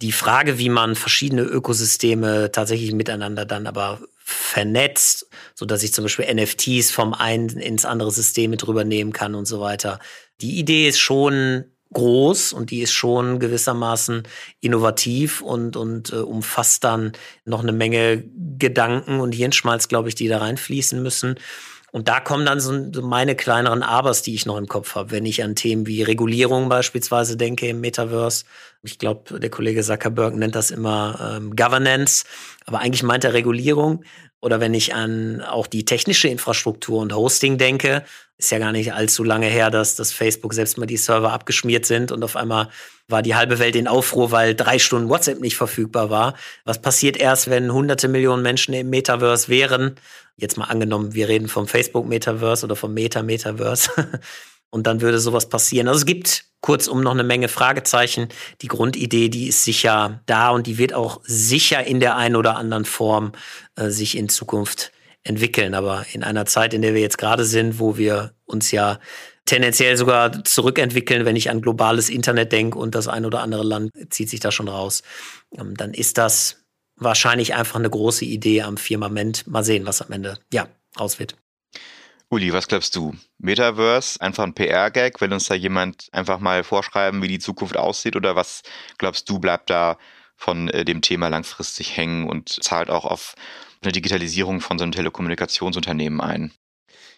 Die Frage, wie man verschiedene Ökosysteme tatsächlich miteinander dann aber vernetzt, so dass ich zum Beispiel NFTs vom einen ins andere System mit drüber nehmen kann und so weiter. Die Idee ist schon groß und die ist schon gewissermaßen innovativ und, und äh, umfasst dann noch eine Menge Gedanken und Hirnschmalz, glaube ich, die da reinfließen müssen. Und da kommen dann so, meine kleineren Abers, die ich noch im Kopf habe, wenn ich an Themen wie Regulierung beispielsweise denke im Metaverse. Ich glaube, der Kollege Zuckerberg nennt das immer ähm, Governance, aber eigentlich meint er Regulierung. Oder wenn ich an auch die technische Infrastruktur und Hosting denke, ist ja gar nicht allzu lange her, dass das Facebook selbst mal die Server abgeschmiert sind und auf einmal war die halbe Welt in Aufruhr, weil drei Stunden WhatsApp nicht verfügbar war. Was passiert erst, wenn hunderte Millionen Menschen im Metaverse wären? Jetzt mal angenommen, wir reden vom Facebook Metaverse oder vom Meta Metaverse. und dann würde sowas passieren. Also es gibt kurzum noch eine Menge Fragezeichen. Die Grundidee, die ist sicher da und die wird auch sicher in der einen oder anderen Form äh, sich in Zukunft entwickeln. Aber in einer Zeit, in der wir jetzt gerade sind, wo wir uns ja tendenziell sogar zurückentwickeln, wenn ich an globales Internet denke und das ein oder andere Land zieht sich da schon raus, ähm, dann ist das wahrscheinlich einfach eine große Idee am Firmament. Mal sehen, was am Ende ja raus wird. Uli, was glaubst du? Metaverse, einfach ein PR-Gag? Will uns da jemand einfach mal vorschreiben, wie die Zukunft aussieht? Oder was glaubst du, bleibt da von äh, dem Thema langfristig hängen und zahlt auch auf eine Digitalisierung von so einem Telekommunikationsunternehmen ein?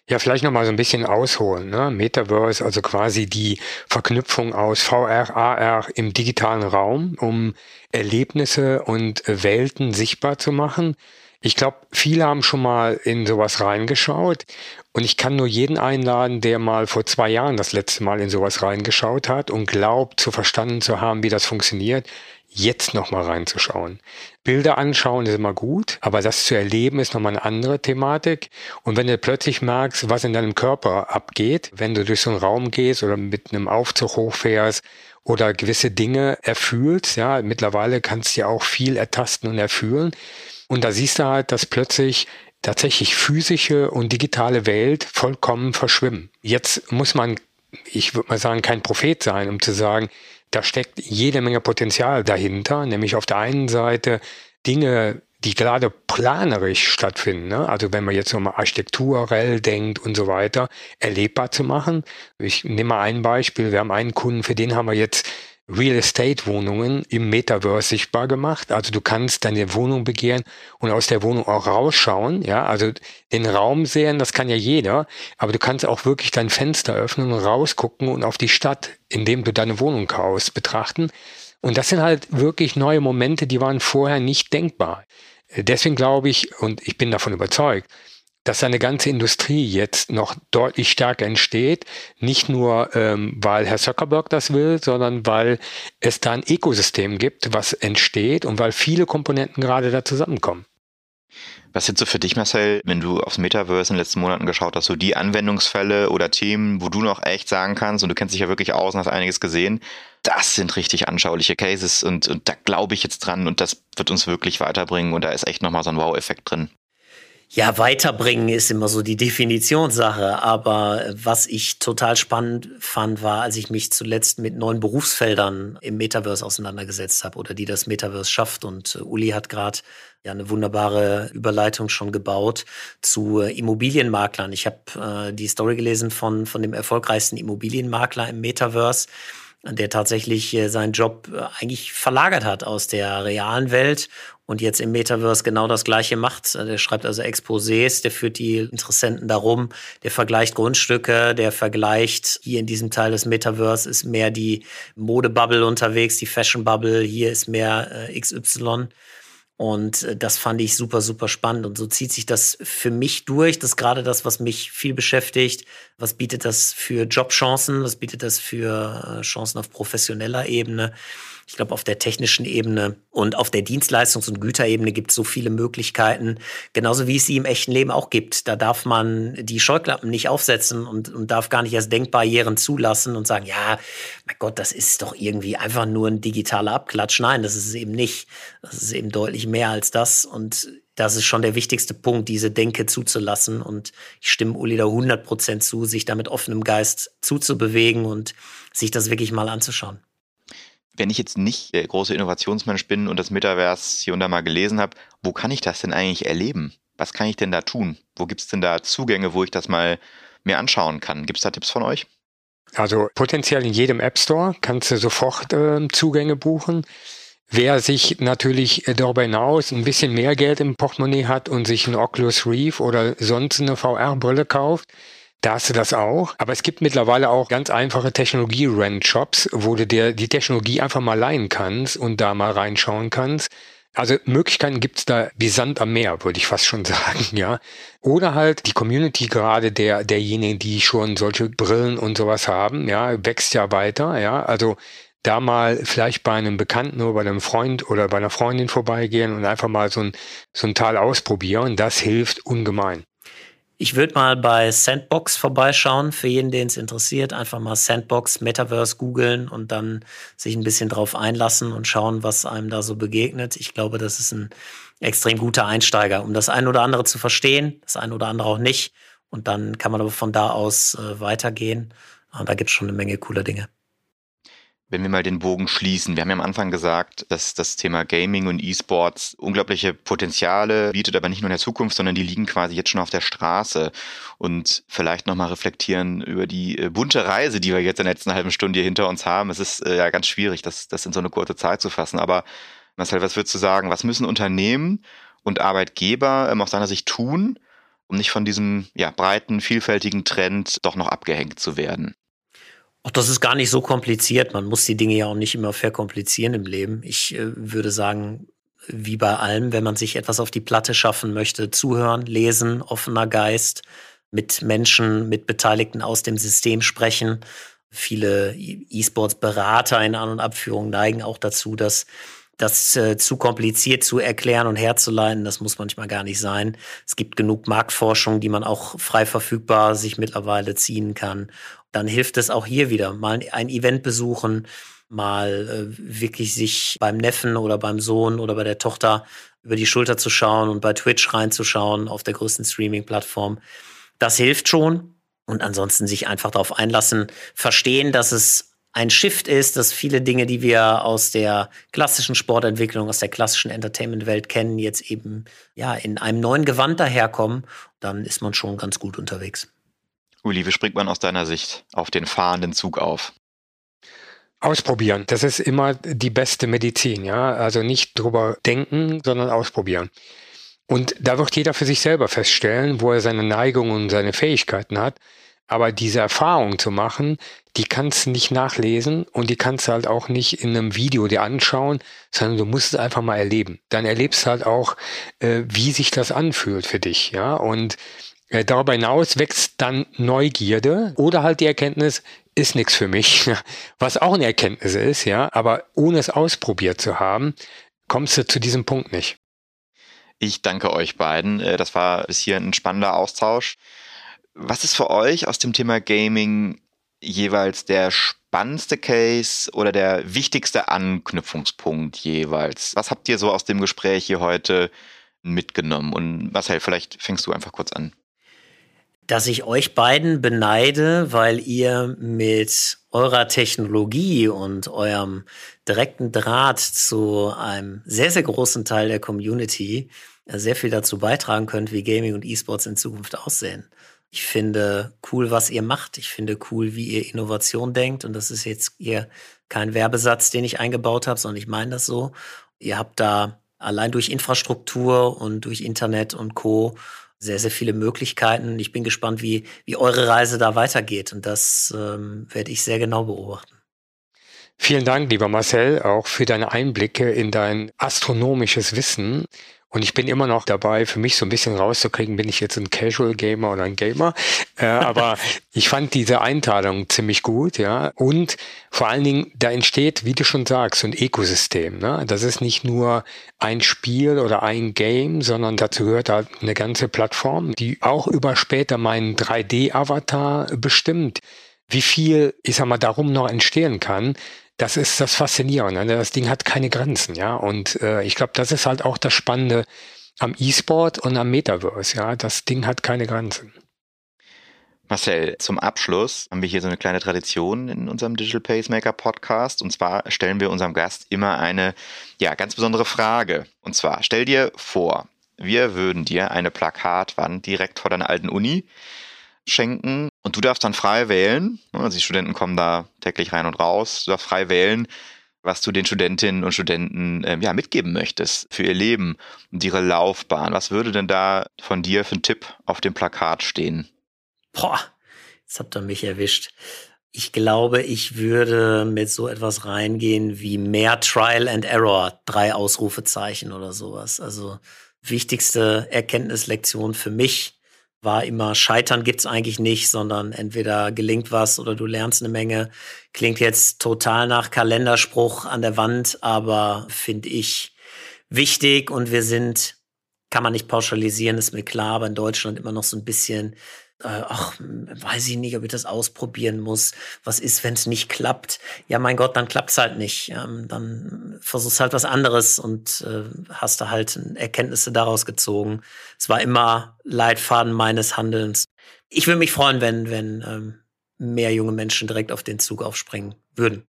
Ja, vielleicht nochmal so ein bisschen ausholen. Ne? Metaverse, also quasi die Verknüpfung aus VR, AR im digitalen Raum, um Erlebnisse und Welten sichtbar zu machen. Ich glaube, viele haben schon mal in sowas reingeschaut und ich kann nur jeden einladen, der mal vor zwei Jahren das letzte Mal in sowas reingeschaut hat und glaubt, zu verstanden zu haben, wie das funktioniert, jetzt nochmal reinzuschauen. Bilder anschauen ist immer gut, aber das zu erleben ist nochmal eine andere Thematik. Und wenn du plötzlich merkst, was in deinem Körper abgeht, wenn du durch so einen Raum gehst oder mit einem Aufzug hochfährst oder gewisse Dinge erfühlst, ja, mittlerweile kannst du ja auch viel ertasten und erfühlen, und da siehst du halt, dass plötzlich tatsächlich physische und digitale Welt vollkommen verschwimmen. Jetzt muss man, ich würde mal sagen, kein Prophet sein, um zu sagen, da steckt jede Menge Potenzial dahinter, nämlich auf der einen Seite Dinge, die gerade planerisch stattfinden, ne? also wenn man jetzt nochmal architekturell denkt und so weiter, erlebbar zu machen. Ich nehme mal ein Beispiel. Wir haben einen Kunden, für den haben wir jetzt Real Estate Wohnungen im Metaverse sichtbar gemacht. Also du kannst deine Wohnung begehren und aus der Wohnung auch rausschauen. Ja, also den Raum sehen, das kann ja jeder. Aber du kannst auch wirklich dein Fenster öffnen und rausgucken und auf die Stadt, indem du deine Wohnung kaufst, betrachten. Und das sind halt wirklich neue Momente, die waren vorher nicht denkbar. Deswegen glaube ich, und ich bin davon überzeugt, dass eine ganze Industrie jetzt noch deutlich stärker entsteht. Nicht nur, ähm, weil Herr Zuckerberg das will, sondern weil es da ein Ökosystem gibt, was entsteht und weil viele Komponenten gerade da zusammenkommen. Was sind so für dich, Marcel, wenn du aufs Metaverse in den letzten Monaten geschaut hast, so die Anwendungsfälle oder Themen, wo du noch echt sagen kannst, und du kennst dich ja wirklich aus und hast einiges gesehen, das sind richtig anschauliche Cases und, und da glaube ich jetzt dran und das wird uns wirklich weiterbringen und da ist echt nochmal so ein Wow-Effekt drin. Ja, weiterbringen ist immer so die Definitionssache. Aber was ich total spannend fand, war, als ich mich zuletzt mit neuen Berufsfeldern im Metaverse auseinandergesetzt habe oder die das Metaverse schafft. Und äh, Uli hat gerade ja eine wunderbare Überleitung schon gebaut zu äh, Immobilienmaklern. Ich habe äh, die Story gelesen von, von dem erfolgreichsten Immobilienmakler im Metaverse der tatsächlich äh, seinen Job äh, eigentlich verlagert hat aus der realen Welt und jetzt im Metaverse genau das Gleiche macht. Der schreibt also Exposés, der führt die Interessenten darum, der vergleicht Grundstücke, der vergleicht, hier in diesem Teil des Metaverse ist mehr die Modebubble unterwegs, die Fashion Bubble, hier ist mehr äh, XY. Und äh, das fand ich super, super spannend. Und so zieht sich das für mich durch. Das ist gerade das, was mich viel beschäftigt. Was bietet das für Jobchancen? Was bietet das für äh, Chancen auf professioneller Ebene? Ich glaube, auf der technischen Ebene und auf der Dienstleistungs- und Güterebene gibt es so viele Möglichkeiten, genauso wie es sie im echten Leben auch gibt. Da darf man die Scheuklappen nicht aufsetzen und, und darf gar nicht erst Denkbarrieren zulassen und sagen, ja, mein Gott, das ist doch irgendwie einfach nur ein digitaler Abklatsch. Nein, das ist es eben nicht. Das ist eben deutlich mehr als das. Und das ist schon der wichtigste Punkt, diese Denke zuzulassen. Und ich stimme Uli da 100 Prozent zu, sich da mit offenem Geist zuzubewegen und sich das wirklich mal anzuschauen wenn ich jetzt nicht der große Innovationsmensch bin und das Metaverse hier und da mal gelesen habe, wo kann ich das denn eigentlich erleben? Was kann ich denn da tun? Wo gibt es denn da Zugänge, wo ich das mal mir anschauen kann? Gibt es da Tipps von euch? Also potenziell in jedem App Store kannst du sofort äh, Zugänge buchen. Wer sich natürlich äh, darüber hinaus ein bisschen mehr Geld im Portemonnaie hat und sich ein Oculus Reef oder sonst eine VR-Brille kauft, da hast du das auch. Aber es gibt mittlerweile auch ganz einfache Technologie-Rent-Shops, wo du dir die Technologie einfach mal leihen kannst und da mal reinschauen kannst. Also Möglichkeiten gibt's da wie Sand am Meer, würde ich fast schon sagen, ja. Oder halt die Community gerade der derjenigen, die schon solche Brillen und sowas haben, ja, wächst ja weiter, ja. Also da mal vielleicht bei einem Bekannten oder bei einem Freund oder bei einer Freundin vorbeigehen und einfach mal so ein, so ein Teil ausprobieren, das hilft ungemein. Ich würde mal bei Sandbox vorbeischauen, für jeden, den es interessiert. Einfach mal Sandbox Metaverse googeln und dann sich ein bisschen drauf einlassen und schauen, was einem da so begegnet. Ich glaube, das ist ein extrem guter Einsteiger, um das ein oder andere zu verstehen, das ein oder andere auch nicht. Und dann kann man aber von da aus äh, weitergehen. Und da gibt es schon eine Menge cooler Dinge wenn wir mal den Bogen schließen, wir haben ja am Anfang gesagt, dass das Thema Gaming und E-Sports unglaubliche Potenziale bietet, aber nicht nur in der Zukunft, sondern die liegen quasi jetzt schon auf der Straße. Und vielleicht nochmal reflektieren über die äh, bunte Reise, die wir jetzt in der letzten halben Stunde hier hinter uns haben. Es ist äh, ja ganz schwierig, das, das in so eine kurze Zeit zu fassen. Aber Marcel, was würdest du sagen? Was müssen Unternehmen und Arbeitgeber ähm, aus deiner Sicht tun, um nicht von diesem ja, breiten, vielfältigen Trend doch noch abgehängt zu werden? Ach, das ist gar nicht so kompliziert. Man muss die Dinge ja auch nicht immer verkomplizieren im Leben. Ich äh, würde sagen, wie bei allem, wenn man sich etwas auf die Platte schaffen möchte, zuhören, lesen, offener Geist, mit Menschen, mit Beteiligten aus dem System sprechen. Viele E-Sports-Berater in An- und Abführung neigen auch dazu, dass das äh, zu kompliziert zu erklären und herzuleiten, das muss manchmal gar nicht sein. Es gibt genug Marktforschung, die man auch frei verfügbar sich mittlerweile ziehen kann dann hilft es auch hier wieder, mal ein Event besuchen, mal äh, wirklich sich beim Neffen oder beim Sohn oder bei der Tochter über die Schulter zu schauen und bei Twitch reinzuschauen auf der größten Streaming-Plattform. Das hilft schon. Und ansonsten sich einfach darauf einlassen, verstehen, dass es ein Shift ist, dass viele Dinge, die wir aus der klassischen Sportentwicklung, aus der klassischen Entertainment-Welt kennen, jetzt eben ja in einem neuen Gewand daherkommen, dann ist man schon ganz gut unterwegs. Uli, wie springt man aus deiner Sicht auf den fahrenden Zug auf? Ausprobieren. Das ist immer die beste Medizin, ja. Also nicht drüber denken, sondern ausprobieren. Und da wird jeder für sich selber feststellen, wo er seine Neigungen und seine Fähigkeiten hat. Aber diese Erfahrung zu machen, die kannst du nicht nachlesen und die kannst du halt auch nicht in einem Video dir anschauen, sondern du musst es einfach mal erleben. Dann erlebst du halt auch, äh, wie sich das anfühlt für dich, ja. Und darüber hinaus wächst dann Neugierde oder halt die Erkenntnis, ist nichts für mich, was auch eine Erkenntnis ist, ja. Aber ohne es ausprobiert zu haben, kommst du zu diesem Punkt nicht. Ich danke euch beiden. Äh, das war bis hier ein spannender Austausch. Was ist für euch aus dem Thema Gaming jeweils der spannendste Case oder der wichtigste Anknüpfungspunkt jeweils? Was habt ihr so aus dem Gespräch hier heute mitgenommen? Und Marcel, vielleicht fängst du einfach kurz an. Dass ich euch beiden beneide, weil ihr mit eurer Technologie und eurem direkten Draht zu einem sehr, sehr großen Teil der Community sehr viel dazu beitragen könnt, wie Gaming und E-Sports in Zukunft aussehen. Ich finde cool, was ihr macht. Ich finde cool, wie ihr Innovation denkt. Und das ist jetzt hier kein Werbesatz, den ich eingebaut habe, sondern ich meine das so. Ihr habt da allein durch Infrastruktur und durch Internet und Co. sehr, sehr viele Möglichkeiten. Ich bin gespannt, wie, wie eure Reise da weitergeht. Und das ähm, werde ich sehr genau beobachten. Vielen Dank, lieber Marcel, auch für deine Einblicke in dein astronomisches Wissen. Und ich bin immer noch dabei, für mich so ein bisschen rauszukriegen, bin ich jetzt ein Casual Gamer oder ein Gamer. Äh, aber ich fand diese Einteilung ziemlich gut, ja. Und vor allen Dingen, da entsteht, wie du schon sagst, so ein Ökosystem. Ne? Das ist nicht nur ein Spiel oder ein Game, sondern dazu gehört halt eine ganze Plattform, die auch über später meinen 3D-Avatar bestimmt. Wie viel, ich sag mal, darum noch entstehen kann, das ist das Faszinierende. Ne? Das Ding hat keine Grenzen, ja. Und äh, ich glaube, das ist halt auch das Spannende am E-Sport und am Metaverse, ja. Das Ding hat keine Grenzen. Marcel, zum Abschluss haben wir hier so eine kleine Tradition in unserem Digital Pacemaker Podcast. Und zwar stellen wir unserem Gast immer eine, ja, ganz besondere Frage. Und zwar, stell dir vor, wir würden dir eine Plakatwand direkt vor deiner alten Uni schenken und du darfst dann frei wählen. Also die Studenten kommen da täglich rein und raus. Du darfst frei wählen, was du den Studentinnen und Studenten ähm, ja, mitgeben möchtest für ihr Leben und ihre Laufbahn. Was würde denn da von dir für ein Tipp auf dem Plakat stehen? Boah, jetzt habt ihr mich erwischt. Ich glaube, ich würde mit so etwas reingehen wie mehr Trial and Error, drei Ausrufezeichen oder sowas. Also wichtigste Erkenntnislektion für mich war immer, Scheitern gibt's eigentlich nicht, sondern entweder gelingt was oder du lernst eine Menge. Klingt jetzt total nach Kalenderspruch an der Wand, aber finde ich wichtig und wir sind, kann man nicht pauschalisieren, ist mir klar, aber in Deutschland immer noch so ein bisschen äh, ach, weiß ich nicht, ob ich das ausprobieren muss. Was ist, wenn es nicht klappt? Ja, mein Gott, dann klappt's halt nicht. Ähm, dann versuchst halt was anderes und äh, hast da halt Erkenntnisse daraus gezogen. Es war immer Leitfaden meines Handelns. Ich würde mich freuen, wenn, wenn ähm, mehr junge Menschen direkt auf den Zug aufspringen würden.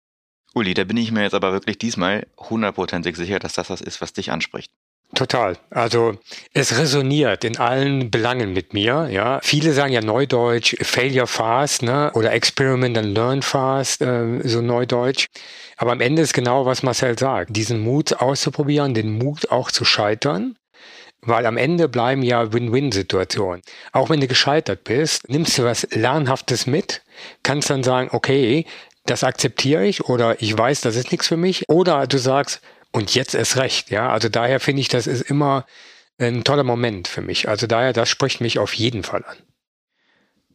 Uli, da bin ich mir jetzt aber wirklich diesmal hundertprozentig sicher, dass das was ist, was dich anspricht. Total. Also es resoniert in allen Belangen mit mir. Ja, viele sagen ja Neudeutsch Failure fast, ne, oder Experiment and Learn fast, äh, so Neudeutsch. Aber am Ende ist genau was Marcel sagt: Diesen Mut auszuprobieren, den Mut auch zu scheitern. Weil am Ende bleiben ja Win-Win-Situationen. Auch wenn du gescheitert bist, nimmst du was Lernhaftes mit, kannst dann sagen, okay, das akzeptiere ich oder ich weiß, das ist nichts für mich. Oder du sagst, und jetzt ist recht, ja. Also daher finde ich, das ist immer ein toller Moment für mich. Also daher, das spricht mich auf jeden Fall an.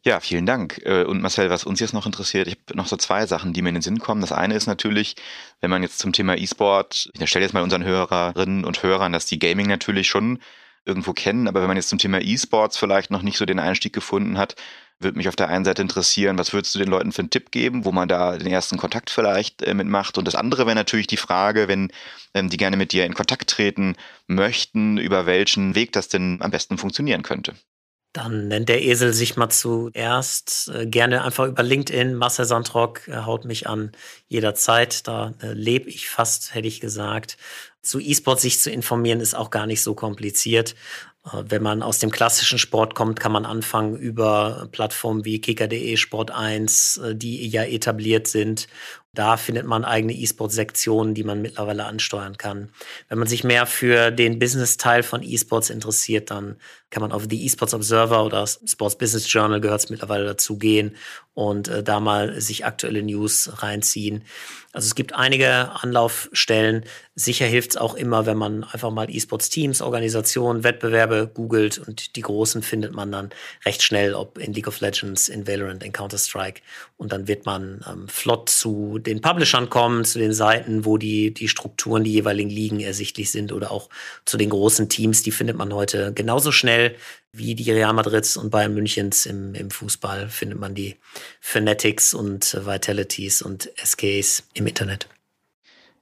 Ja, vielen Dank. Äh, und Marcel, was uns jetzt noch interessiert, ich habe noch so zwei Sachen, die mir in den Sinn kommen. Das eine ist natürlich, wenn man jetzt zum Thema E-Sport, ich stelle jetzt mal unseren Hörerinnen und Hörern, dass die Gaming natürlich schon irgendwo kennen, aber wenn man jetzt zum Thema E-Sports vielleicht noch nicht so den Einstieg gefunden hat, würde mich auf der einen Seite interessieren, was würdest du den Leuten für einen Tipp geben, wo man da den ersten Kontakt vielleicht äh, mitmacht? Und das andere wäre natürlich die Frage, wenn ähm, die gerne mit dir in Kontakt treten möchten, über welchen Weg das denn am besten funktionieren könnte. Dann nennt der Esel sich mal zuerst. Äh, gerne einfach über LinkedIn. Marcel Sandrock äh, haut mich an jederzeit. Da äh, lebe ich fast, hätte ich gesagt. Zu E-Sport sich zu informieren ist auch gar nicht so kompliziert. Äh, wenn man aus dem klassischen Sport kommt, kann man anfangen über Plattformen wie kicker.de, Sport 1, äh, die ja etabliert sind Da findet man eigene E-Sport-Sektionen, die man mittlerweile ansteuern kann. Wenn man sich mehr für den Business-Teil von E-Sports interessiert, dann kann man auf die E-Sports Observer oder Sports Business Journal gehört es mittlerweile dazu gehen und äh, da mal sich aktuelle News reinziehen. Also es gibt einige Anlaufstellen. Sicher hilft es auch immer, wenn man einfach mal E-Sports-Teams, Organisationen, Wettbewerbe googelt und die großen findet man dann recht schnell, ob in League of Legends, in Valorant, in Counter-Strike. Und dann wird man ähm, flott zu den Publishern kommen, zu den Seiten, wo die, die Strukturen, die jeweiligen Ligen ersichtlich sind oder auch zu den großen Teams. Die findet man heute genauso schnell wie die Real Madrids und Bayern Münchens im, im Fußball findet man die Fanatics und Vitalities und SKs im Internet.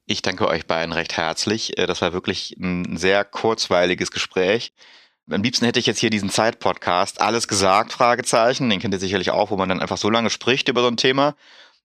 Ich danke euch beiden recht herzlich. Äh, das war wirklich ein sehr kurzweiliges Gespräch. Am liebsten hätte ich jetzt hier diesen Zeit-Podcast alles gesagt, Fragezeichen. Den kennt ihr sicherlich auch, wo man dann einfach so lange spricht über so ein Thema,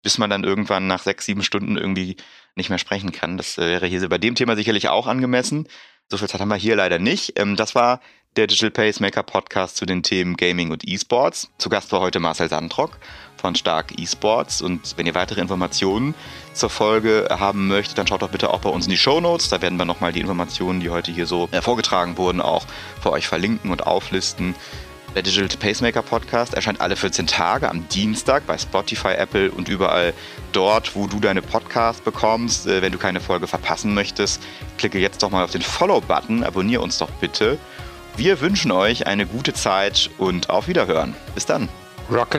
bis man dann irgendwann nach sechs, sieben Stunden irgendwie nicht mehr sprechen kann. Das äh, wäre hier bei dem Thema sicherlich auch angemessen. So viel Zeit haben wir hier leider nicht. Ähm, das war der Digital Pacemaker Podcast zu den Themen Gaming und E-Sports. Zu Gast war heute Marcel Sandrock von Stark E-Sports. Und wenn ihr weitere Informationen zur Folge haben möchtet, dann schaut doch bitte auch bei uns in die Show Notes. Da werden wir nochmal die Informationen, die heute hier so äh, vorgetragen wurden, auch für euch verlinken und auflisten. Der Digital Pacemaker Podcast erscheint alle 14 Tage am Dienstag bei Spotify, Apple und überall dort, wo du deine Podcasts bekommst. Äh, wenn du keine Folge verpassen möchtest, klicke jetzt doch mal auf den Follow-Button, abonniere uns doch bitte. Wir wünschen euch eine gute Zeit und auf Wiederhören. Bis dann. Rock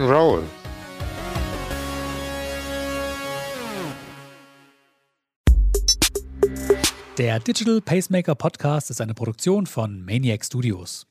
Der Digital Pacemaker Podcast ist eine Produktion von Maniac Studios.